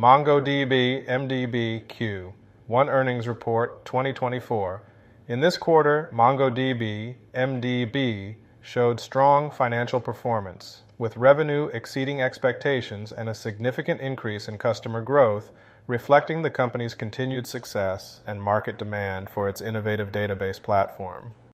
MongoDB MDB Q1 Earnings Report 2024. In this quarter, MongoDB MDB showed strong financial performance, with revenue exceeding expectations and a significant increase in customer growth, reflecting the company's continued success and market demand for its innovative database platform.